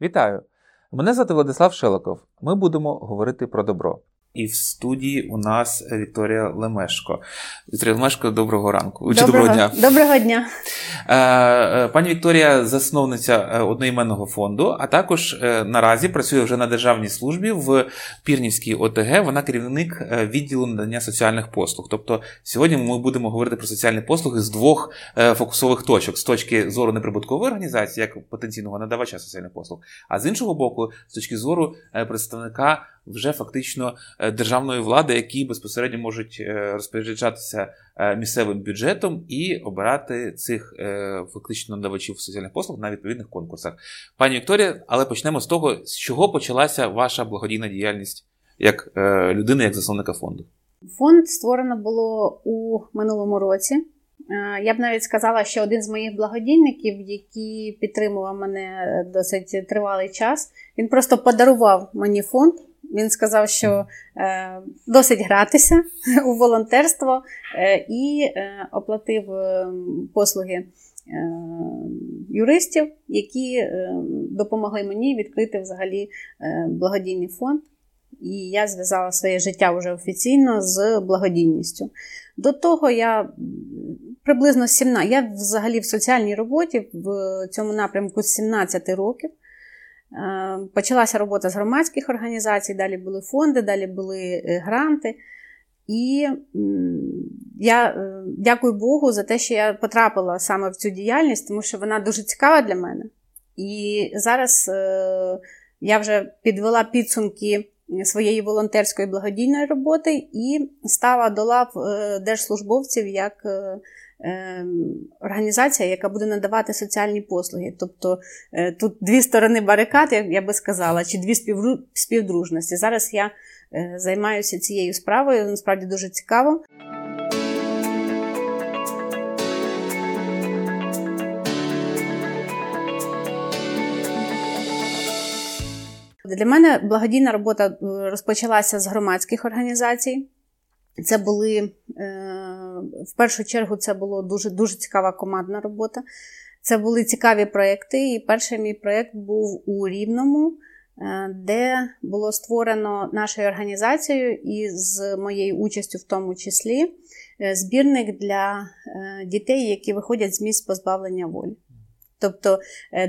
Вітаю! Мене звати Владислав Шелоков. Ми будемо говорити про добро. І в студії у нас Вікторія Лемешко. Вікторія Лемешко, доброго ранку. Чи доброго, доброго дня. Доброго дня. Е, е, пані Вікторія, засновниця е, одноіменного фонду, а також наразі працює вже на державній службі в Пірнівській ОТГ. Вона керівник відділу надання соціальних послуг. Тобто, сьогодні ми будемо говорити про соціальні послуги з двох фокусових точок: з точки зору неприбуткової організації, як потенційного надавача соціальних послуг, а з іншого боку, з точки зору представника вже фактично е, державної влади, які безпосередньо можуть е, розпоряджатися е, місцевим бюджетом і обирати цих фактично надавачів соціальних послуг на відповідних конкурсах. Пані Вікторія, але почнемо з того, з чого почалася ваша благодійна діяльність як людини, як засновника фонду. Фонд створено було у минулому році. Я б навіть сказала, що один з моїх благодійників, який підтримував мене досить тривалий час, він просто подарував мені фонд. Він сказав, що е, досить гратися у волонтерство е, і е, оплатив е, послуги е, юристів, які е, допомогли мені відкрити взагалі благодійний фонд. І я зв'язала своє життя вже офіційно з благодійністю. До того я приблизно 17, я взагалі в соціальній роботі в цьому напрямку з 17 років. Е, почалася робота з громадських організацій, далі були фонди, далі були е, гранти. І я е, дякую Богу за те, що я потрапила саме в цю діяльність, тому що вона дуже цікава для мене. І зараз я вже підвела підсумки своєї волонтерської благодійної роботи і стала до лав держслужбовців як організація, яка буде надавати соціальні послуги. Тобто е, тут дві сторони барикад, я би сказала, чи дві співдружності. Зараз я е, займаюся цією справою, насправді дуже цікаво. Для мене благодійна робота е, розпочалася з громадських організацій. Це були, е, в першу чергу, це була дуже дуже цікава командна робота. Це були цікаві проєкти. І перший мій проєкт був у Рівному, е, де було створено нашою організацією і з моєю участю в тому числі е, збірник для дітей, які виходять з місць позбавлення волі. Тобто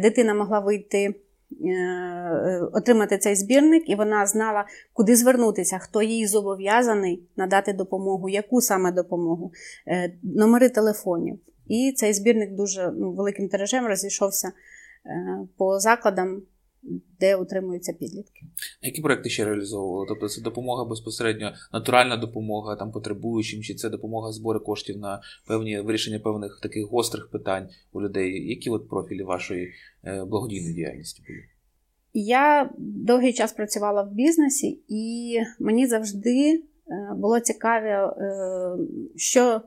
дитина могла вийти. Е, отримати цей збірник, і вона знала, куди звернутися, хто їй зобов'язаний надати допомогу, яку саме допомогу, е, номери телефонів. І цей збірник дуже ну, великим тиражем розійшовся е, по закладам. Де утримуються підлітки. А Які проекти ще реалізовували? Тобто це допомога безпосередньо, натуральна допомога там потребуючим, чи це допомога збору коштів на певні вирішення певних таких гострих питань у людей? Які от профілі вашої Е, благодійної діяльності були? Я довгий час працювала в бізнесі, і мені завжди е, було цікаве, що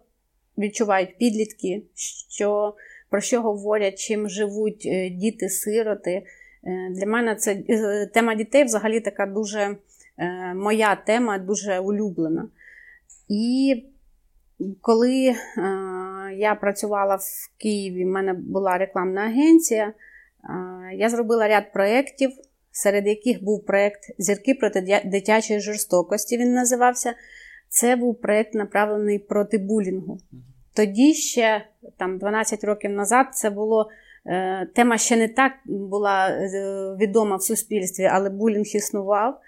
відчувають підлітки, що, про що говорять, чим живуть е, діти-сироти. Для мене це тема дітей взагалі така дуже моя тема, дуже улюблена. І коли я працювала в Києві, в мене була рекламна агенція. Я зробила ряд проєктів, серед яких був проєкт Зірки проти дитячої жорстокості. Він називався. Це був проєкт, направлений проти булінгу. Тоді ще там 12 років назад це було. Е, тема ще не так була е, відома в суспільстві, але булінг існував.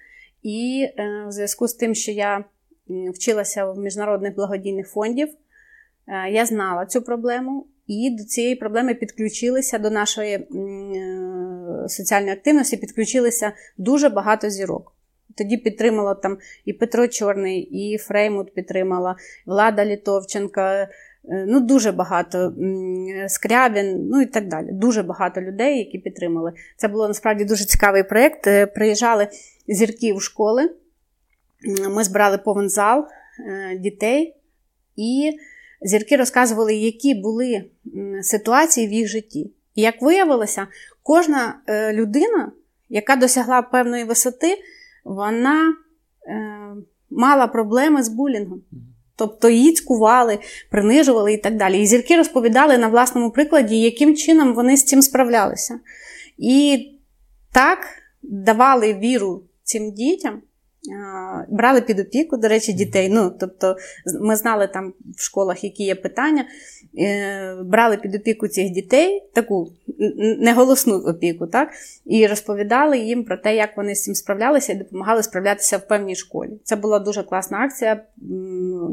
І е, в зв'язку з тим, що я вчилася в міжнародних благодійних фондів, я знала цю проблему. І до цієї проблеми підключилися до нашої соціальної активності, підключилися дуже багато зірок. Тоді підтримало там і Петро Чорний, і Фреймут підтримала, Влада Літовченка, ну дуже багато Скрябін, ну і так далі. Дуже багато людей, які підтримали. Це було насправді дуже цікавий проєкт. Е, приїжджали зірки в школи, ми збирали повен зал дітей. і зірки розказували, які були ситуації в їх житті. І як виявилося, кожна е, людина, яка досягла певної висоти, вона е, мала проблеми з булінгом. Тобто її цькували, принижували і так далі. І зірки розповідали на власному прикладі, яким чином вони з цим справлялися. І так давали віру цим дітям. Брали під опіку, до речі, дітей. Ну, тобто, ми знали там в школах, які є питання. Е, брали під опіку цих дітей, таку неголосну опіку, так? і розповідали їм про те, як вони з цим справлялися, і допомагали справлятися в певній школі. Це була дуже класна акція.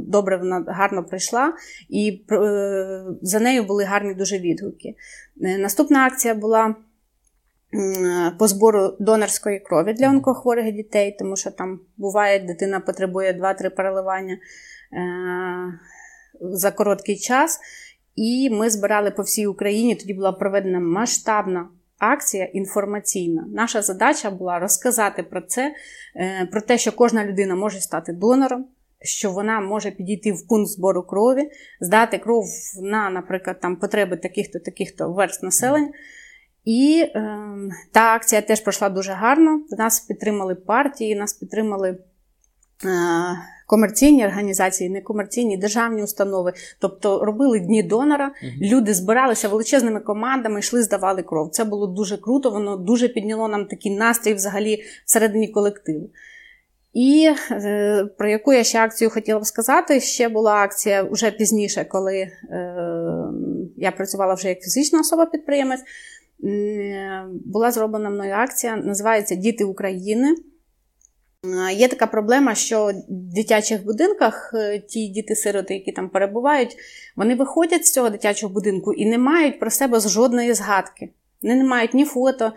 Добре, вона гарно пройшла, і е, за нею були гарні дуже відгуки. Е, наступна акція була по збору донорської крові для онкохворих дітей, тому що там буває, дитина потребує 2-3 переливання е, за короткий час. І ми збирали по всій Україні. Тоді була проведена масштабна акція інформаційна. Наша задача була розказати про це, е, про те, що кожна людина може стати донором. Що вона може підійти в пункт збору крові, здати кров на, наприклад, там потреби таких-то таких-то верст населення. І е, та акція теж пройшла дуже гарно. Нас підтримали партії, нас підтримали е, комерційні організації, некомерційні державні установи. Тобто робили дні донора. Угу. Люди збиралися величезними командами, йшли, здавали кров. Це було дуже круто, воно дуже підняло нам такий настрій взагалі всередині колективу. І е, про яку я ще акцію хотіла б сказати, ще була акція вже пізніше, коли е, я працювала вже як фізична особа-підприємець була зроблена мною акція, називається Діти України. Є така проблема, що в дитячих будинках е, ті діти-сироти, які там перебувають, вони виходять з цього дитячого будинку і не мають про себе жодної згадки. Вони не мають ні фото,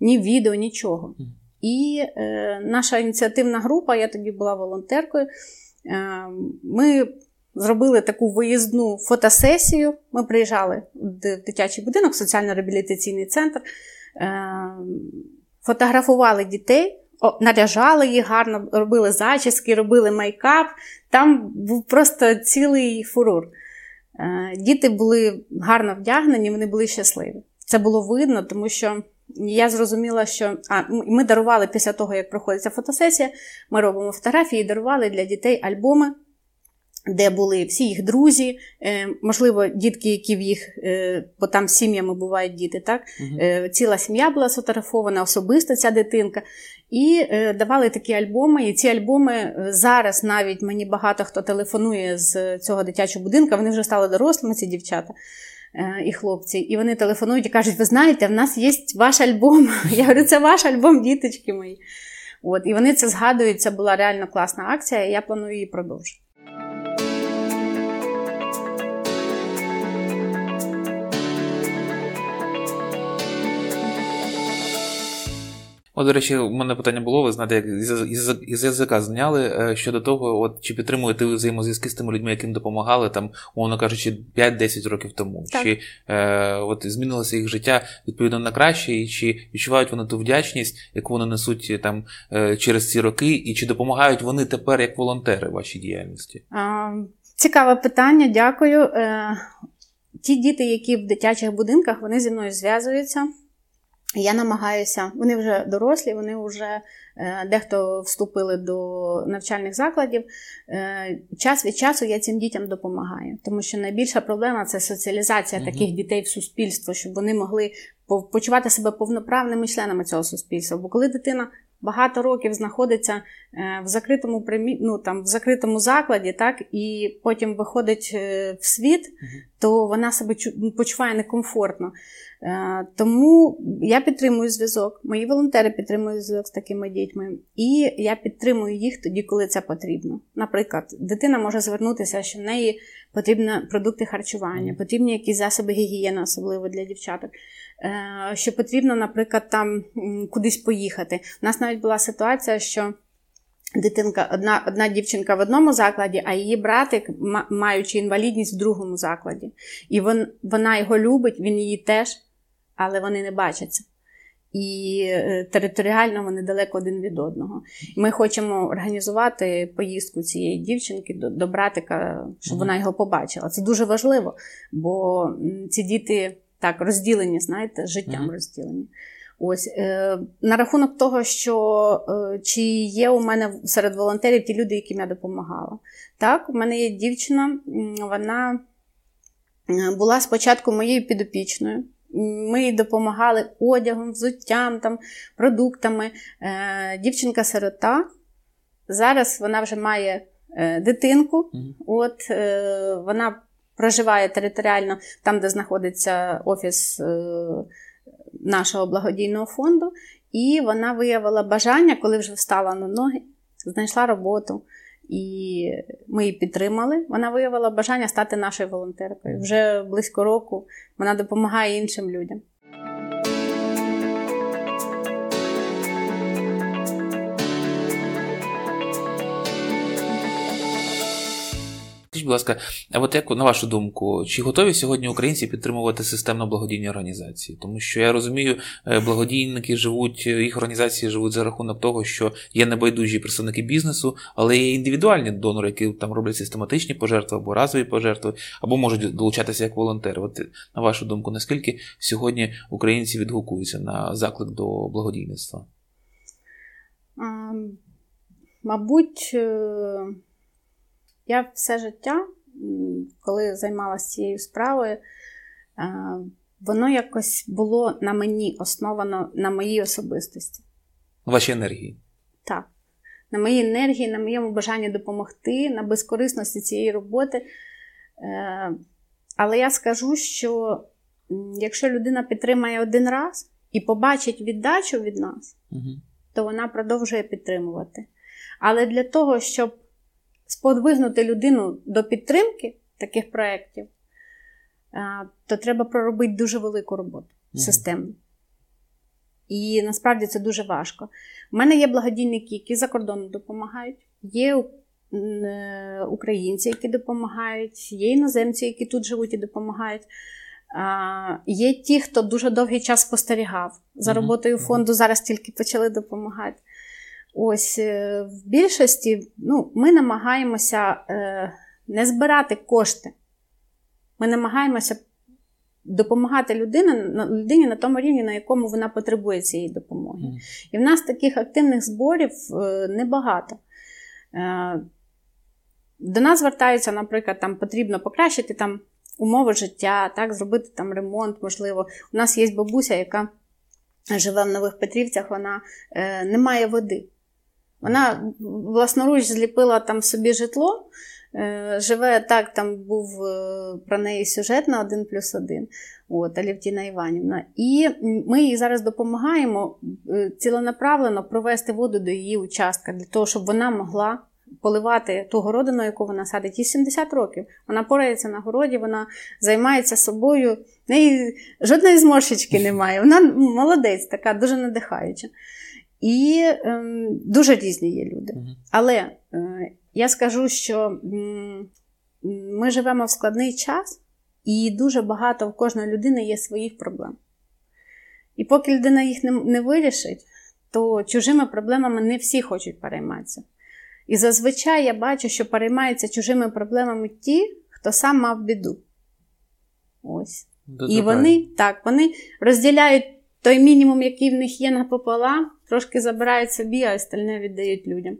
ні відео, нічого. І е, наша ініціативна група, я тоді була волонтеркою, е, ми зробили таку виїзну фотосесію. Ми приїжджали в дитячий будинок, соціально-реабілітаційний центр, е, фотографували дітей. Наряжали їх гарно, робили зачіски, робили мейкап. Там був просто цілий фурор. Е, діти були гарно вдягнені, вони були щасливі. Це було видно, тому що я зрозуміла, що а, ми дарували після того, як проходиться фотосесія, ми робимо фотографії і дарували для дітей альбоми де були всі їх друзі, е, можливо, дітки, які в їх, е, бо там сім'ями бувають діти, так? Угу. Ціла сім'я була сфотографована, особисто ця дитинка. І давали такі альбоми. І ці альбоми зараз навіть мені багато хто телефонує з цього дитячого будинку, вони вже стали дорослими, ці дівчата. І хлопці, і вони телефонують і кажуть: ви знаєте, в нас є ваш альбом. Я говорю, це ваш альбом, діточки мої. От, І вони це згадують, це була реально класна акція, і я планую її продовжити. О, до речі, у мене питання було, ви знаєте, як із язика зняли е, щодо того, от чи підтримуєте ви взаємозв'язки з тими людьми, яким допомагали, там, умовно кажучи, 5-10 років тому. Так. Чи е, от змінилося їх життя відповідно на краще, і чи відчувають вони ту вдячність, яку вони несуть там е, через ці роки, і чи допомагають вони тепер як волонтери в вашій діяльності? А, Цікаве питання, дякую. Е, Ті діти, які в дитячих будинках, вони зі мною зв'язуються. Я намагаюся, вони вже дорослі, вони вже е, дехто вступили до навчальних закладів. Е, час від часу я цим дітям допомагаю, тому що найбільша проблема це соціалізація угу. таких дітей в суспільство, щоб вони могли почувати себе повноправними членами цього суспільства. Бо коли дитина багато років знаходиться е, в закритому ну, там, в закритому закладі, так, і потім виходить в світ, угу. То вона себе почуває некомфортно. Е, тому я підтримую зв'язок, мої волонтери підтримують зв'язок з такими дітьми, і я підтримую їх тоді, коли це потрібно. Наприклад, дитина може звернутися, що в неї потрібні продукти харчування, потрібні якісь засоби гігієни, особливо для дівчаток. Е, що потрібно, наприклад, там кудись поїхати. У нас навіть була ситуація, що. Дитинка, одна одна дівчинка в одному закладі, а її братик, маючи інвалідність в другому закладі. І вон, вона його любить, він її теж але вони не бачаться. І е, територіально вони далеко один від одного. Ми хочемо організувати поїздку цієї дівчинки до, до братика, щоб вона його побачила. Це дуже важливо, бо ці діти так розділені, знаєте, життям розділені. Ось е, на рахунок того, що е, чи є у мене серед волонтерів ті люди, яким я допомагала. Так, у мене є дівчина, вона була спочатку моєю підопічною. Ми їй допомагали одягом, взуттям, там, продуктами. Е, Дівчинка-сирота. Зараз вона вже має е, дитинку. Мгм. От е, вона проживає територіально там, де знаходиться офіс е, нашого благодійного фонду, і вона виявила бажання, коли вже встала на ноги, знайшла роботу. І ми її підтримали. Вона виявила бажання стати нашою волонтеркою. Вже близько року вона допомагає іншим людям. Будь ласка, а от як на вашу думку, чи готові сьогодні українці підтримувати системно благодійні організації? Тому що я розумію, е, благодійники живуть, е, їх організації живуть за рахунок того, що є небайдужі представники бізнесу, але є індивідуальні донори, які там роблять систематичні пожертви або разові пожертви, або можуть долучатися як волонтери. От на вашу думку, наскільки сьогодні українці відгукуються на заклик до благодійництва? Мабуть, е, я все життя, коли займалася цією справою, е, воно якось було на мені основано на моїй особистості. Ваші енергії? Так. На моїй енергії, на моєму бажанні допомогти, на безкорисності цієї роботи. Е, Але я скажу, що якщо людина підтримає один раз і побачить віддачу від нас, Угу. то вона продовжує підтримувати. Але для того, щоб сподвигнути людину до підтримки таких проєктів, то треба проробити дуже велику роботу системну. І насправді це дуже важко. У мене є благодійники, які за кордоном допомагають, є е, українці, які допомагають, є іноземці, які тут живуть і допомагають. Є ті, хто дуже довгий час спостерігав за роботою фонду, зараз тільки почали допомагати. Ось е, в більшості ну, ми намагаємося е, не збирати кошти. Ми намагаємося допомагати людині, людині на тому рівні, на якому вона потребує цієї допомоги. Мгм. І в нас таких активних зборів е, небагато. Е, До нас звертаються, наприклад, там потрібно покращити там умови життя, так, зробити там ремонт, можливо. У нас є бабуся, яка живе в Нових Петрівцях, вона е, не має води. Вона власноруч зліпила там собі житло, е, живе так, там був е, про неї сюжет на 1 плюс 1, от, Алівтіна Іванівна. І ми їй зараз допомагаємо е, ціленаправлено провести воду до її участка, для того, щоб вона могла поливати ту городину, яку вона садить. Їй 70 років. Вона порається на городі, вона займається собою. В неї жодної зморшечки немає. Вона молодець, така дуже надихаюча. І ем, дуже різні є люди. Але е, я скажу, що м, ми живемо в складний час, і дуже багато в кожної людини є своїх проблем. І поки людина їх не, не вирішить, то чужими проблемами не всі хочуть перейматися. І зазвичай я бачу, що переймаються чужими проблемами ті, хто сам мав біду. Ось. Дуже І вони так, вони розділяють той мінімум, який в них є напополам, трошки забирають собі, а остальне віддають людям.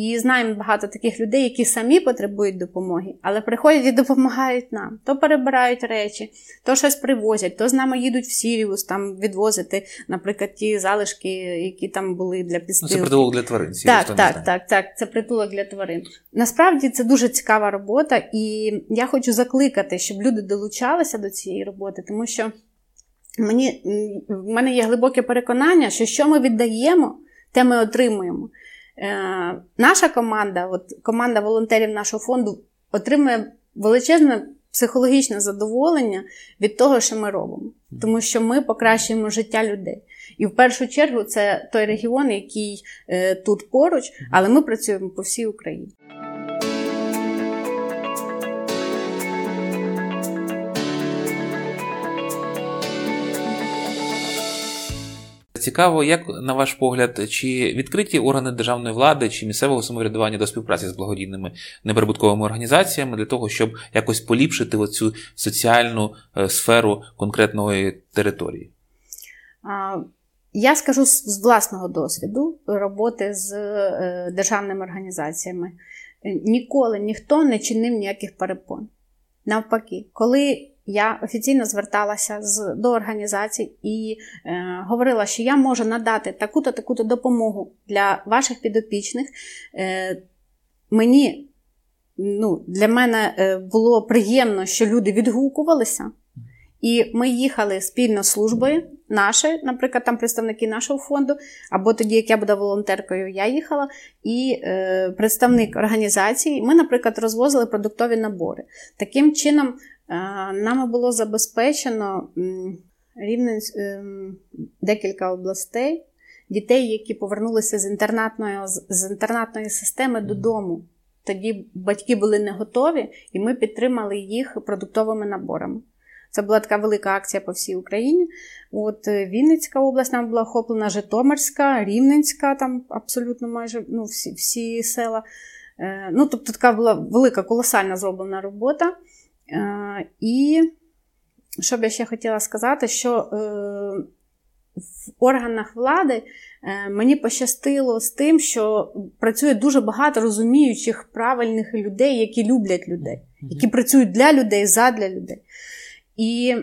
І знаємо багато таких людей, які самі потребують допомоги, але приходять і допомагають нам. То перебирають речі, то щось привозять, то з нами їдуть в Сіріус там відвозити, наприклад, ті залишки, які там були для Ну, це притулок для тварин. всі, Так, так, так, так. Це притулок для тварин. Насправді це дуже цікава робота, і я хочу закликати, щоб люди долучалися до цієї роботи, тому що мені, в мене є глибоке переконання, що що ми віддаємо, те ми отримуємо. Е, наша команда, от команда волонтерів нашого фонду, отримує величезне психологічне задоволення від того, що ми робимо, тому що ми покращуємо життя людей. І в першу чергу це той регіон, який е, тут поруч, але ми працюємо по всій Україні. Цікаво, як на ваш погляд, чи відкриті органи державної влади чи місцевого самоврядування до співпраці з благодійними неприбутковими організаціями для того, щоб якось поліпшити оцю соціальну е, сферу конкретної території? Я скажу з власного досвіду роботи з е, державними організаціями. Ніколи ніхто не чинив ніяких перепон. Навпаки, коли я офіційно зверталася з, до організацій і е, говорила, що я можу надати таку-то таку-то допомогу для ваших підопічних, е, мені ну, для мене е, було приємно, що люди відгукувалися. І ми їхали спільно з службою нашої, наприклад, там представники нашого фонду, або тоді, як я була волонтеркою, я їхала, і е, представник організації. Ми, наприклад, розвозили продуктові набори. Таким чином, нами було забезпечено рівень е, декілька областей дітей, які повернулися з інтернатної, з інтернатної системи додому. Тоді батьки були не готові, і ми підтримали їх продуктовими наборами. Це була така велика акція по всій Україні. От е, Вінницька область нам була охоплена, Житомирська, Рівненська, там абсолютно майже ну, всі всі села. Е, ну, Тобто така була велика, колосальна зроблена робота. І що б я ще хотіла сказати, що в органах влади мені пощастило з тим, що працює дуже багато розуміючих правильних людей, які люблять людей, які працюють для людей, задля людей. І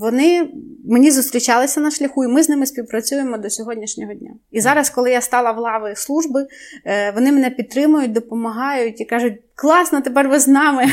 вони мені зустрічалися на шляху, і ми з ними співпрацюємо до сьогоднішнього дня. І зараз, коли я стала в лави служби, е, вони мене підтримують, допомагають і кажуть: класно, тепер ви з нами.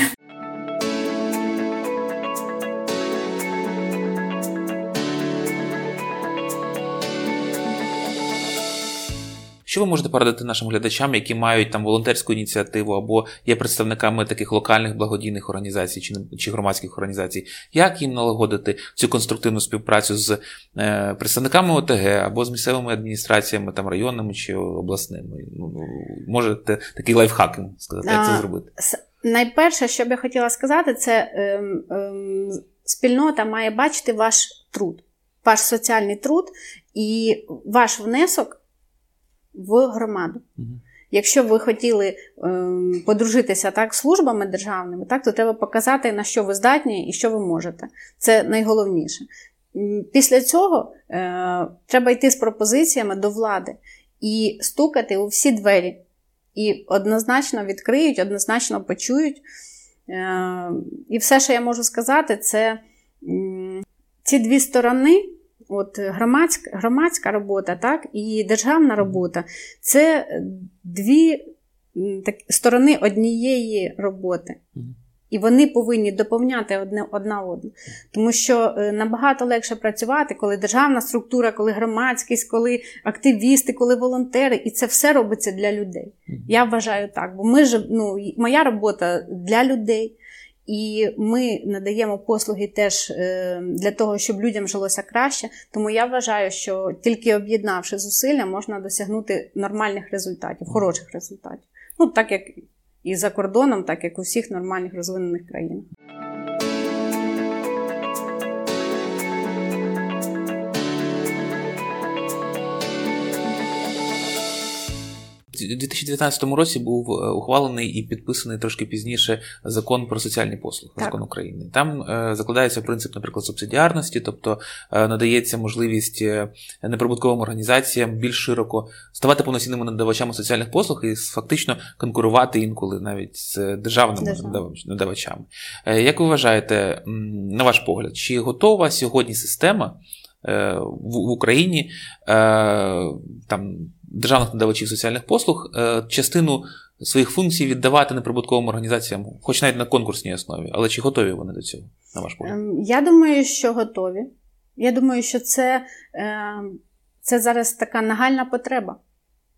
Що ви можете порадити нашим глядачам, які мають там волонтерську ініціативу або є представниками таких локальних благодійних організацій чи чи громадських організацій? Як їм налагодити цю конструктивну співпрацю з е, представниками ОТГ або з місцевими адміністраціями, там районними чи обласними? Ну, Можете такий лайфхак сказати, як це зробити? Найперше, що б я хотіла сказати, це ем, ем, спільнота має бачити ваш труд, ваш соціальний труд і ваш внесок в громаду. Угу. Якщо ви хотіли е, подружитися так з службами державними, так, то треба показати, на що ви здатні і що ви можете. Це найголовніше. Після цього е, треба йти з пропозиціями до влади і стукати у всі двері. І однозначно відкриють, однозначно почують. Е, і все, що я можу сказати, це ці дві сторони. От громадська громадська робота, так, і державна робота це дві так, сторони однієї роботи. І вони повинні доповняти одне одна одну. Тому що е, набагато легше працювати, коли державна структура, коли громадськість, коли активісти, коли волонтери, і це все робиться для людей. Я вважаю так, бо ми ж ну, моя робота для людей. І ми надаємо послуги теж е, для того, щоб людям жилося краще. Тому я вважаю, що тільки об'єднавши зусилля, можна досягнути нормальних результатів, хороших результатів. Ну так як і за кордоном, так як у всіх нормальних розвинених країнах. У 2019 році був е, ухвалений і підписаний трошки пізніше закон про соціальні послуги, так. закон України. Там е, закладається принцип, наприклад, субсидіарності, тобто е, надається можливість неприбутковим організаціям більш широко ставати повноцінними надавачами соціальних послуг і фактично конкурувати інколи навіть з державними Держав. надавачами. Як ви вважаєте, на ваш погляд, чи готова сьогодні система? В Україні там державних надавачів соціальних послуг е, частину своїх функцій віддавати неприбутковим організаціям, хоч навіть на конкурсній основі. Але чи готові вони до цього, на ваш погляд? Ем, я думаю, що готові. Я думаю, що це, ем, це зараз така нагальна потреба,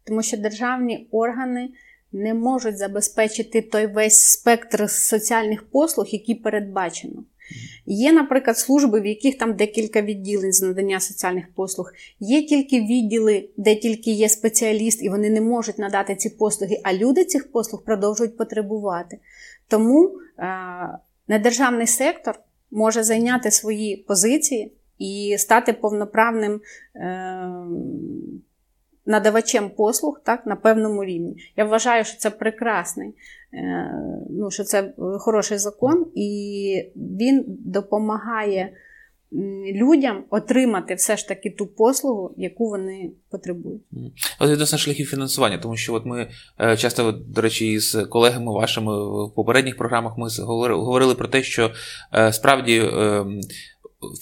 тому що державні органи. Не можуть забезпечити той весь спектр соціальних послуг, які передбачено. Є, наприклад, служби, в яких там декілька відділень з надання соціальних послуг. Є тільки відділи, де тільки є спеціаліст, і вони не можуть надати ці послуги, а люди цих послуг продовжують потребувати. Тому е, недержавний сектор може зайняти свої позиції і стати повноправним. Е, надавачем послуг так, на певному рівні. Я вважаю, що це прекрасний, е, ну, що це хороший закон, і він допомагає людям отримати все ж таки ту послугу, яку вони потребують. От відносно шляхів фінансування, тому що от ми е, часто, до речі, з колегами вашими в попередніх програмах ми говорили про те, що е, справді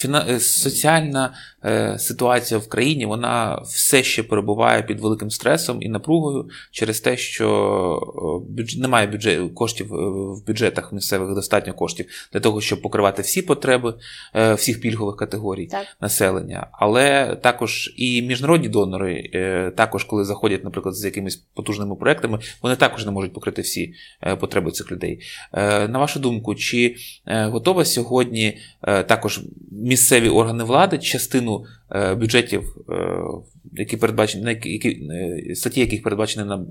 ем, Е, соціальна е, ситуація в країні вона все ще перебуває під великим стресом і напругою через те, що бюджет, немає бюджет, коштів е, в бюджетах місцевих достатньо коштів для того, щоб покривати всі потреби всіх пільгових категорій так. населення. Але також і міжнародні донори, також коли заходять, наприклад, з якимись потужними проектами, вони також не можуть покрити всі потреби цих людей. На вашу думку, чи готова сьогодні також місцеві органи влади частину е, бюджетів, е, які передбачені, які е, статті, яких передбачені на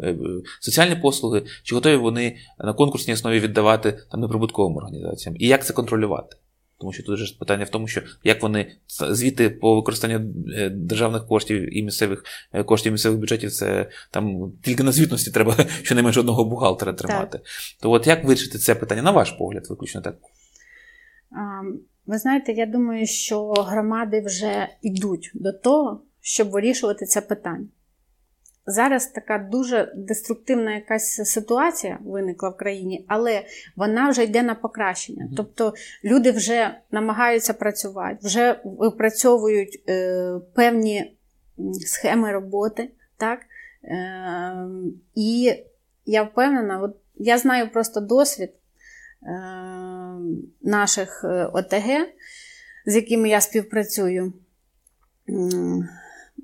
соціальні послуги, чи готові вони на конкурсній основі віддавати там неприбутковим організаціям? І як це контролювати? Тому що тут же питання в тому, що як вони звіти по використанню державних коштів і місцевих коштів місцевих бюджетів, це там тільки на звітності треба щонайменше одного бухгалтера тримати. Так. То от як вирішити це питання, на ваш погляд, виключно так? Ви знаєте, я думаю, що громади вже йдуть до того, щоб вирішувати це питання. Зараз така дуже деструктивна якась ситуація виникла в країні, але вона вже йде на покращення. Тобто люди вже намагаються працювати, вже випрацьовують е, певні схеми роботи. так? Е, І я впевнена, от я знаю просто досвід наших е, ОТГ, з якими я співпрацюю,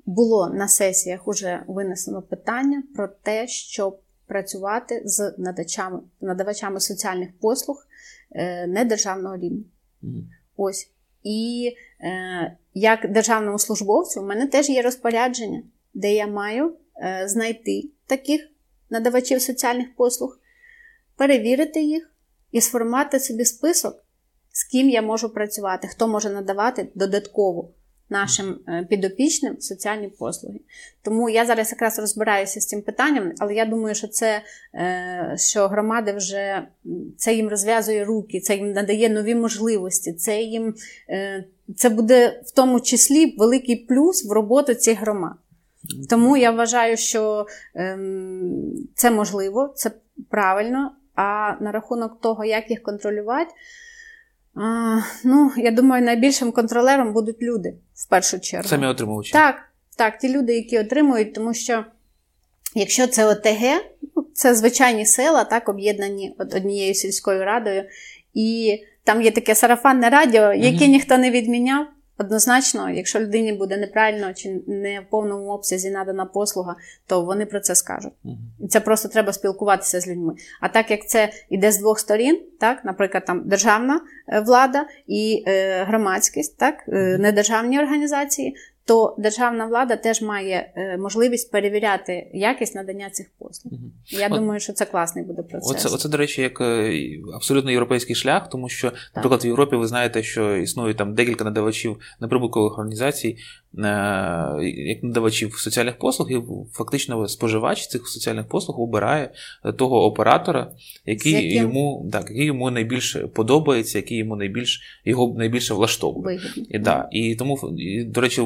було на сесіях уже винесено питання про те, щоб працювати з надавачами, надавачами соціальних послуг е, недержавного рівня. Mm. Ось. І е, як державному службовцю, у мене теж є розпорядження, де я маю е, знайти таких надавачів соціальних послуг, перевірити їх, і сформувати собі список, з ким я можу працювати, хто може надавати додатково нашим е, підопічним соціальні послуги. Тому я зараз якраз розбираюся з цим питанням, але я думаю, що це е, що громади вже це їм розв'язує руки, це їм надає нові можливості, це їм е, це буде в тому числі великий плюс в роботу цих громад. Тому я вважаю, що ем, це можливо, це правильно. А на рахунок того, як їх контролювати, ну, я думаю, найбільшим контролером будуть люди в першу чергу. Самі отримувачі. Так, так, ті люди, які отримують, тому що якщо це ОТГ, ну, це звичайні села, так, об'єднані однією сільською радою, і там є таке сарафанне радіо, яке угу. ніхто не відміняв. Однозначно, якщо людині буде неправильно чи не в повному обсязі надана послуга, то вони про це скажуть. І це просто треба спілкуватися з людьми. А так як це йде з двох сторін, так, наприклад, там державна е, влада і е, громадськість, так, е, недержавні організації, то державна влада теж має е, можливість перевіряти якість надання цих послуг. Угу. Я От, думаю, що це класний буде процес. Оце, оце, до речі, як е, абсолютно європейський шлях, тому що, наприклад, в Європі ви знаєте, що існує там декілька надавачів неприбуткових організацій, як надавачів соціальних послуг, і фактично споживач цих соціальних послуг обирає того оператора, який йому так, який йому найбільше подобається, який йому найбільш його найбільше влаштовує. І, да, і тому, і, до речі,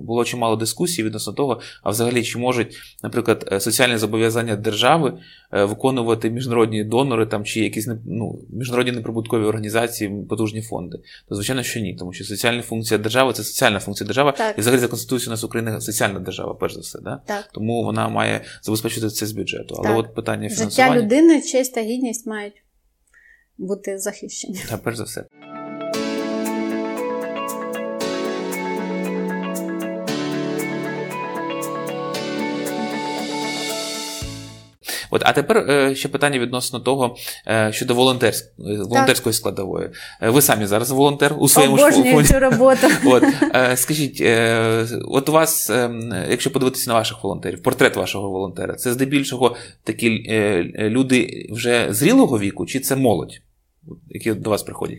було чимало дискусій відносно того, а взагалі чи можуть, наприклад, е, соціальні зобов'язання держави е, виконувати міжнародні донори там чи якісь ну, міжнародні неприбуткові організації, потужні фонди. То звичайно, що ні, тому що соціальна функція держави це соціальна функція держави, так. І взагалі за конституцією у нас України соціальна держава, перш за все. Да? Так. Тому вона має забезпечити це з бюджету. Але так. от питання фінансування... Життя людини, честь та гідність мають бути захищені. Так, перш за все. От, А тепер е, ще питання відносно того, е, щодо волонтерськ... волонтерської складової. Е, ви самі зараз волонтер у своєму Обожнюю цю роботу. От, Скажіть, от у вас, якщо подивитися на ваших волонтерів, портрет вашого волонтера, це здебільшого такі люди вже зрілого віку, чи це молодь, які до вас приходять?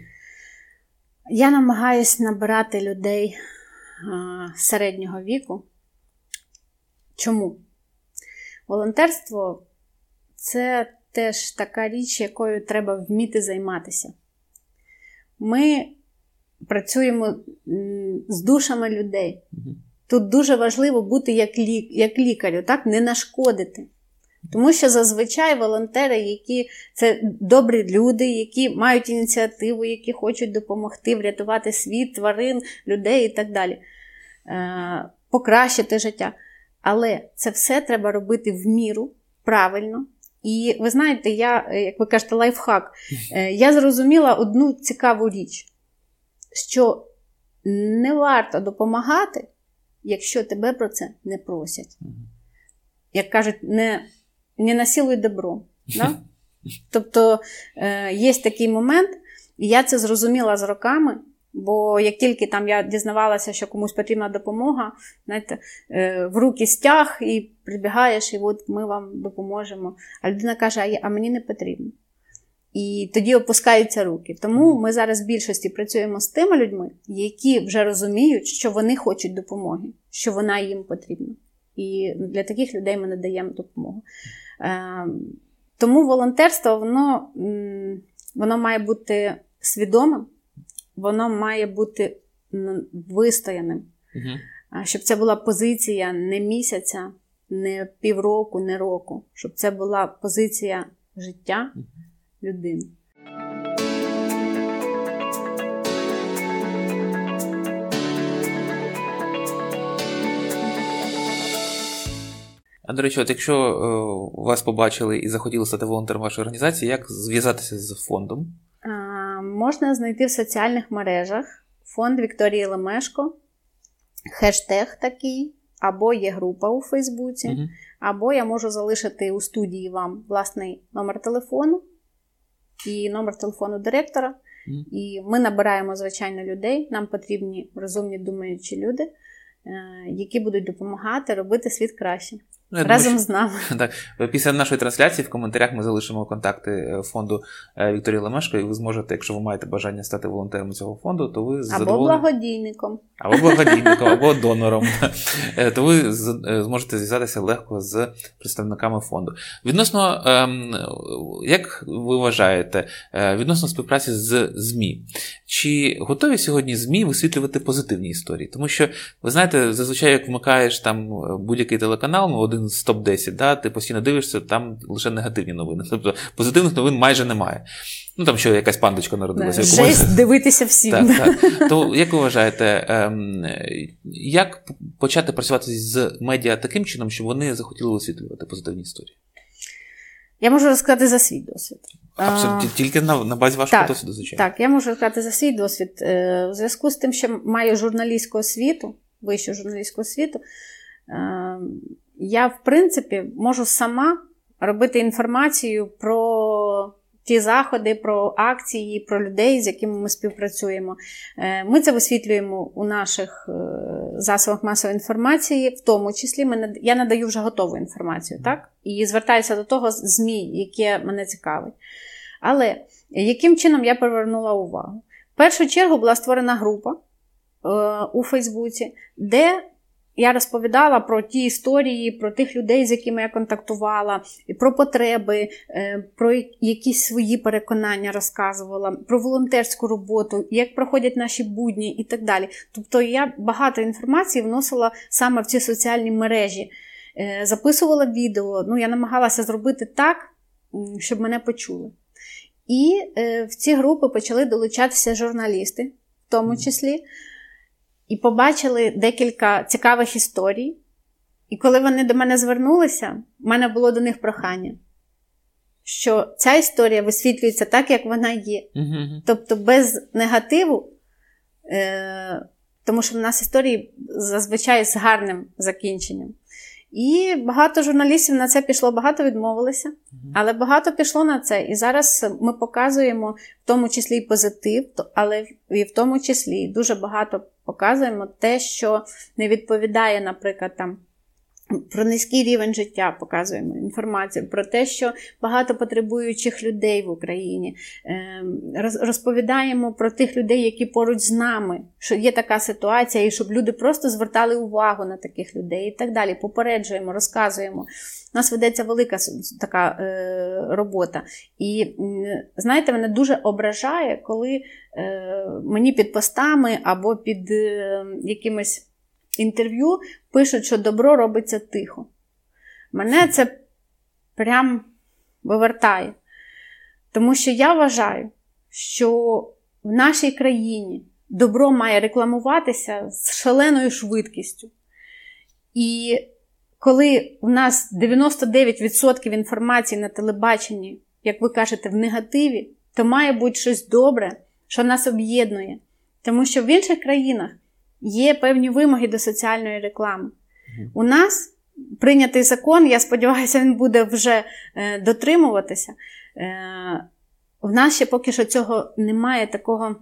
Я намагаюся набирати людей середнього віку. Чому? Волонтерство це теж така річ, якою треба вміти займатися. Ми працюємо з душами людей. Тут дуже важливо бути як лік, як лікарю, так не нашкодити. Тому що зазвичай волонтери, які це добрі люди, які мають ініціативу, які хочуть допомогти врятувати світ, тварин, людей і так далі, е, покращити життя. Але це все треба робити в міру правильно. І ви знаєте, я, як ви кажете, лайфхак, е, я зрозуміла одну цікаву річ, що не варто допомагати, якщо тебе про це не просять. Як кажуть, не не насілуй добро. Да? Тобто е, є такий момент, і я це зрозуміла з роками. Бо як тільки там я дізнавалася, що комусь потрібна допомога, знаєте, е, в руки стяг і прибігаєш, і от ми вам допоможемо. А людина каже, а мені не потрібно. І тоді опускаються руки. Тому ми зараз в більшості працюємо з тими людьми, які вже розуміють, що вони хочуть допомоги, що вона їм потрібна. І для таких людей ми надаємо допомогу. Ем, тому волонтерство воно, воно має бути свідомим, воно має бути вистояним. Угу. Щоб це була позиція не місяця, не півроку, не року, щоб це була позиція життя людини. А до речі, от якщо е, вас побачили і захотіли стати волонтером вашої організації, як зв'язатися з фондом? Можна знайти в соціальних мережах фонд Вікторії Лемешко, хештег такий, або є група у Фейсбуці, угу. або я можу залишити у студії вам власний номер телефону і номер телефону директора. Угу. І ми набираємо, звичайно, людей. Нам потрібні розумні думаючі люди, е, які будуть допомагати робити світ краще. Ну, Разом думаю, з нами. Так. Після нашої трансляції в коментарях ми залишимо контакти е, фонду е, Вікторії Лемешко, і ви зможете, якщо ви маєте бажання стати волонтером цього фонду, то ви Або благодійником. Або благодійником, або донором. Е, то ви зможете зв'язатися легко з представниками фонду. Відносно, ем, як ви вважаєте, відносно співпраці з ЗМІ, чи готові сьогодні ЗМІ висвітлювати позитивні історії? Тому що, ви знаєте, зазвичай, як вмикаєш там будь-який телеканал, ну, один з топ-10, да, ти постійно дивишся, там лише негативні новини. Тобто позитивних новин майже немає. Ну там що якась пандочка народилася. Жесть дивитися всім. Так, так. То як ви вважаєте, ем, як почати працювати з медіа таким чином, щоб вони захотіли висвітлювати позитивні історії? Я можу розказати за свій досвід. Абсолютно, тільки на на базі вашого так, досвіду, звичайно. Так, я можу розказати за свій досвід. Е, в зв'язку з тим, що маю журналістську освіту, вищу журналістську освіту, ем, я, в принципі, можу сама робити інформацію про ті заходи, про акції, про людей, з якими ми співпрацюємо. Е, ми це висвітлюємо у наших е, засобах масової інформації, в тому числі ми, я надаю вже готову інформацію, так? І звертаюся до того ЗМІ, яке мене цікавить. Але яким чином я привернула увагу? В першу чергу була створена група е, у Фейсбуці, де я розповідала про ті історії, про тих людей, з якими я контактувала, про потреби, е, про якісь свої переконання розказувала, про волонтерську роботу, як проходять наші будні і так далі. Тобто я багато інформації вносила саме в ці соціальні мережі, е, записувала відео. Ну, я намагалася зробити так, щоб мене почули. І е, в ці групи почали долучатися журналісти, в тому числі і побачили декілька цікавих історій. І коли вони до мене звернулися, в мене було до них прохання, що ця історія висвітлюється так, як вона є. Uh-huh. Тобто без негативу, е- тому що в нас історії зазвичай з гарним закінченням. І багато журналістів на це пішло, багато відмовилися, але багато пішло на це. І зараз ми показуємо в тому числі і позитив, але і в тому числі дуже багато показуємо те, що не відповідає, наприклад, там про низький рівень життя показуємо інформацію, про те, що багато потребуючих людей в Україні. Ем, розповідаємо про тих людей, які поруч з нами, що є така ситуація, і щоб люди просто звертали увагу на таких людей і так далі. Попереджуємо, розказуємо. У нас ведеться велика така е, робота. І знаєте, мене дуже ображає, коли е, мені під постами або під е, якимось інтерв'ю пишуть, що добро робиться тихо. Мене це прям вивертає. Тому що я вважаю, що в нашій країні добро має рекламуватися з шаленою швидкістю. І коли у нас 99% інформації на телебаченні, як ви кажете, в негативі, то має бути щось добре, що нас об'єднує. Тому що в інших країнах є певні вимоги до соціальної реклами. У нас прийнятий закон, я сподіваюся, він буде вже е, дотримуватися. Е, в нас ще поки що цього немає такого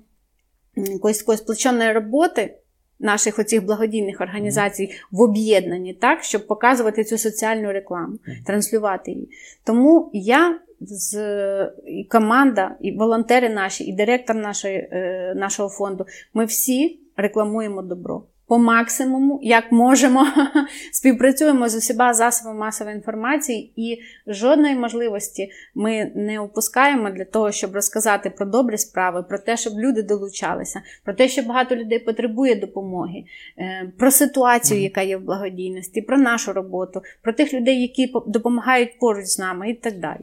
якоїсь такої сплоченої роботи наших оцих благодійних організацій в об'єднанні, так, щоб показувати цю соціальну рекламу, транслювати її. Тому я з і команда, і волонтери наші, і директор нашої, е, нашого фонду, ми всі рекламуємо добро по максимуму, як можемо, співпрацюємо з усіма засобами масової інформації, і жодної можливості ми не опускаємо для того, щоб розказати про добрі справи, про те, щоб люди долучалися, про те, що багато людей потребує допомоги, е, про ситуацію, яка є в благодійності, про нашу роботу, про тих людей, які допомагають поруч з нами, і так далі.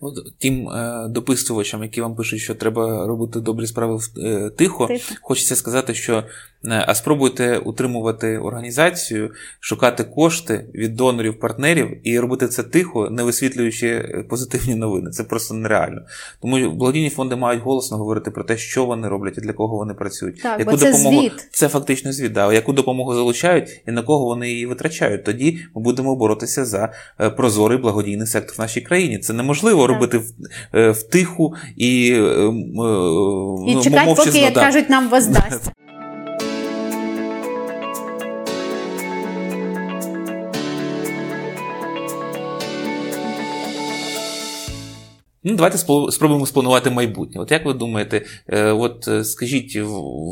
От Тим е, дописувачам, які вам пишуть, що треба робити добрі справи е, тихо, тихо, хочеться сказати, що а спробуйте утримувати організацію, шукати кошти від донорів, партнерів і робити це тихо, не висвітлюючи позитивні новини. Це просто нереально. Тому благодійні фонди мають голосно говорити про те, що вони роблять і для кого вони працюють. Так, яку бо це допомогу звіт. це фактично звіт. Да, яку допомогу залучають і на кого вони її витрачають. Тоді ми будемо боротися за е, прозорий благодійний сектор в нашій країні. Це неможливо так. робити в, е, в тиху і, і ну, чекати, поки як кажуть, нам воздасть. Ну, Давайте спробуємо спланувати майбутнє. От як ви думаєте, е, от е, скажіть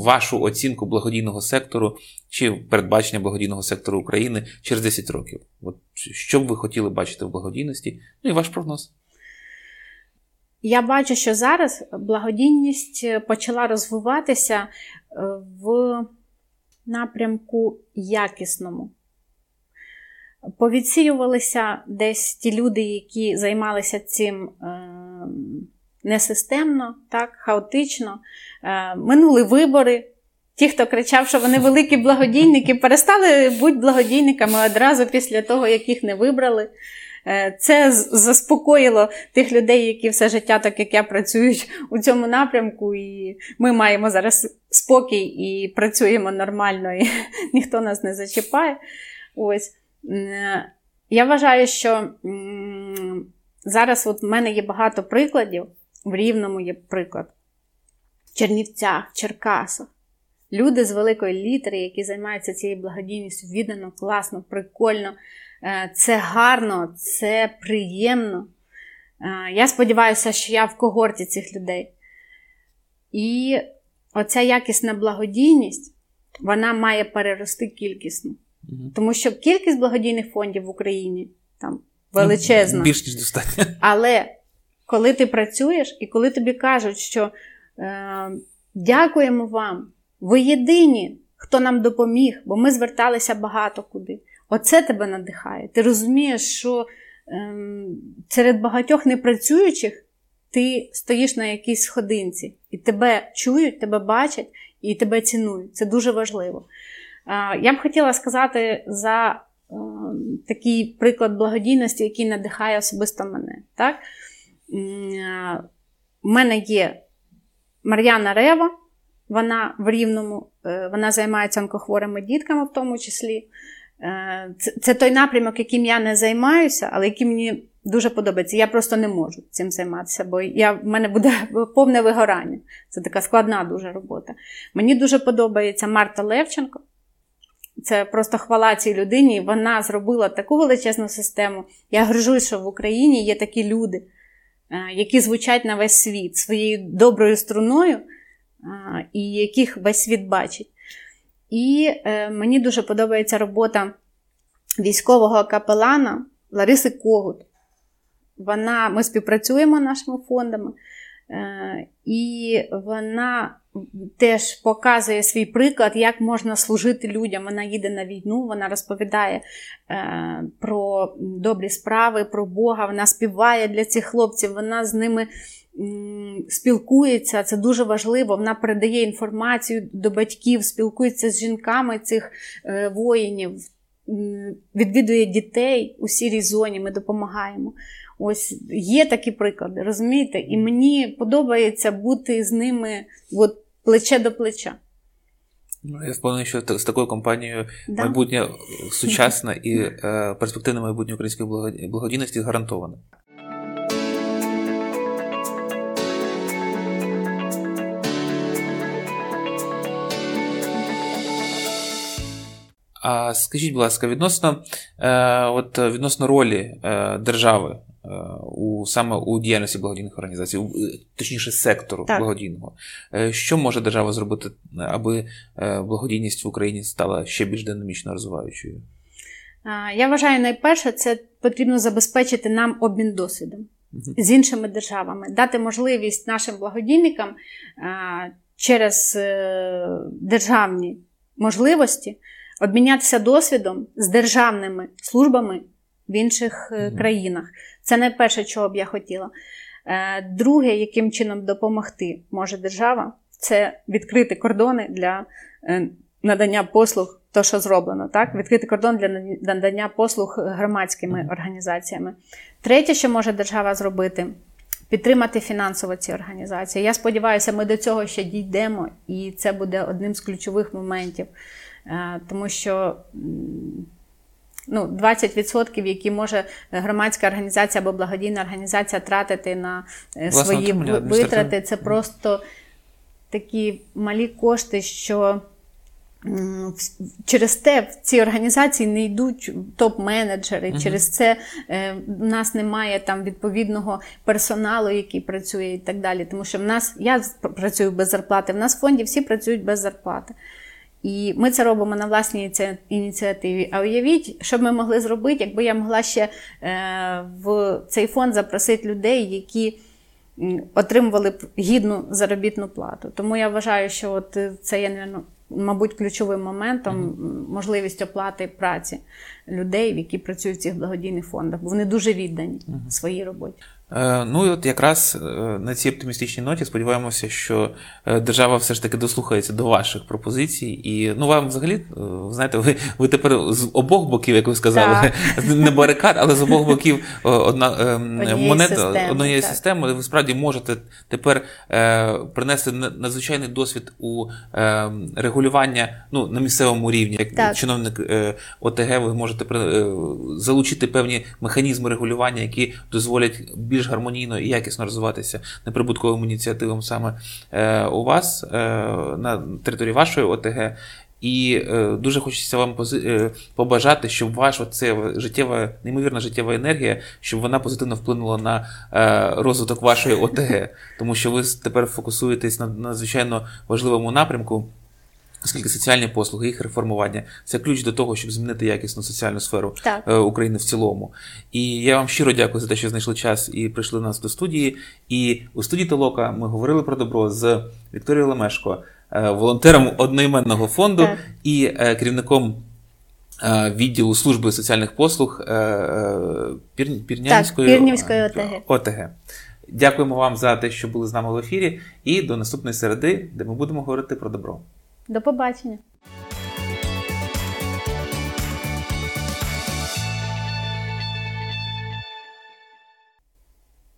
вашу оцінку благодійного сектору чи передбачення благодійного сектору України через 10 років? От Що б ви хотіли бачити в благодійності? Ну і ваш прогноз? Я бачу, що зараз благодійність почала розвиватися е, в напрямку якісному. Повідсіювалися десь ті люди, які займалися цим несистемно, так, хаотично. Е, минули вибори. Ті, хто кричав, що вони великі благодійники, перестали бути благодійниками одразу після того, як їх не вибрали. Е, це заспокоїло тих людей, які все життя, так як я, працюють у цьому напрямку, і ми маємо зараз спокій і працюємо нормально, і ніхто нас не зачіпає. Ось. Е, я вважаю, що зараз от в мене є багато прикладів, в Рівному є приклад, в Чернівцях, Черкасах. Люди з великої літери, які займаються цією благодійністю, віддано, класно, прикольно. Е, це гарно, це приємно. Е, я сподіваюся, що я в когорті цих людей. І оця якісна благодійність, вона має перерости кількісно. Тому що кількість благодійних фондів в Україні там величезна. Більш ніж достатньо. Але коли ти працюєш і коли тобі кажуть, що е, дякуємо вам, ви єдині, хто нам допоміг, бо ми зверталися багато куди. Оце тебе надихає. Ти розумієш, що е, серед багатьох непрацюючих ти стоїш на якійсь сходинці, і тебе чують, тебе бачать і тебе цінують. Це дуже важливо. Я б хотіла сказати за е, такий приклад благодійності, який надихає особисто мене. Так? У мене є Мар'яна Рева, вона в Рівному, е, вона займається онкохворими дітками, в тому числі. Е, це, це той напрямок, яким я не займаюся, але який мені дуже подобається. Я просто не можу цим займатися, бо я, в мене буде повне вигорання. Це така складна дуже робота. Мені дуже подобається Марта Левченко. Це просто хвала цій людині. Вона зробила таку величезну систему. Я горжусь, що в Україні є такі люди, які звучать на весь світ своєю доброю струною, і яких весь світ бачить. І е, мені дуже подобається робота військового капелана Лариси Когут. Вона, Ми співпрацюємо нашими фондами, е, і вона теж показує свій приклад, як можна служити людям. Вона їде на війну, вона розповідає е, про добрі справи, про Бога. Вона співає для цих хлопців, вона з ними спілкується, це дуже важливо. Вона передає інформацію до батьків, спілкується з жінками цих е, воїнів, відвідує дітей у сірій зоні, ми допомагаємо. Ось є такі приклади, розумієте? І мені подобається бути з ними от, плече до плеча. Ну, Я впевнений, що з такою компанією да. майбутнє сучасне і е, перспективне майбутнє української благодійності гарантоване. А скажіть, будь ласка, відносно е, от, відносно ролі е, держави у саме у діяльності благодійних організацій, у, точніше сектору так. благодійного, е, що може держава зробити, аби е, благодійність в Україні стала ще більш динамічно розвиваючою? Я вважаю, найперше, це потрібно забезпечити нам обмін досвідом угу. з іншими державами, дати можливість нашим благодійникам через е, державні можливості обмінятися досвідом з державними службами в інших mm-hmm. країнах. Це найперше, чого б я хотіла. Е, друге, яким чином допомогти може держава, це відкрити кордони для е, надання послуг, то, що зроблено, так? відкрити кордон для надання послуг громадськими організаціями. Третє, що може держава зробити, підтримати фінансово ці організації. Я сподіваюся, ми до цього ще дійдемо, і це буде одним з ключових моментів. Тому що ну, 20%, які може громадська організація або благодійна організація тратити на е, свої витрати, це просто такі малі кошти, що. Через те в ці організації не йдуть топ-менеджери, uh-huh. через це е, в нас немає там відповідного персоналу, який працює і так далі. Тому що в нас я працюю без зарплати, в нас в фонді всі працюють без зарплати. І ми це робимо на власній ініціативі. А уявіть, що б ми могли зробити, якби я могла ще е, в цей фонд запросити людей, які отримували б гідну заробітну плату. Тому я вважаю, що от це є, мабуть, ключовим моментом можливість оплати праці людей, які працюють в цих благодійних фондах, бо вони дуже віддані своїй роботі. Е, ну і от якраз е, на цій оптимістичній ноті сподіваємося, що е, держава все ж таки дослухається до ваших пропозицій. І ну вам взагалі, знаєте, ви ви тепер з обох боків, як ви сказали, так. не барикад, але з обох боків одна монета однієї системи. Ви справді можете тепер принести надзвичайний досвід у регулювання ну, на місцевому рівні. Як так. чиновник ОТГ, ви можете залучити певні механізми регулювання, які дозволять більш більш гармонійно і якісно розвиватися неприбутковим ініціативам саме е, у вас е, на території вашої ОТГ. І е, дуже хочеться вам пози... е, побажати, щоб ваша це життєва, неймовірна життєва енергія, щоб вона позитивно вплинула на е, розвиток вашої ОТГ, тому що ви тепер фокусуєтесь на надзвичайно важливому напрямку. Оскільки соціальні послуги, їх реформування це ключ до того, щоб змінити якісну соціальну сферу так. Е, України в цілому. І я вам щиро дякую за те, що знайшли час і прийшли до нас до студії. І у студії Толока ми говорили про добро з Вікторією Лемешко, е, волонтером одноіменного фонду так. і е, керівником. Відділу служби соціальних послуг Пірнянської так, Пірнівської ОТГ. ОТГ. Дякуємо вам за те, що були з нами в ефірі, і до наступної середи, де ми будемо говорити про добро. До побачення!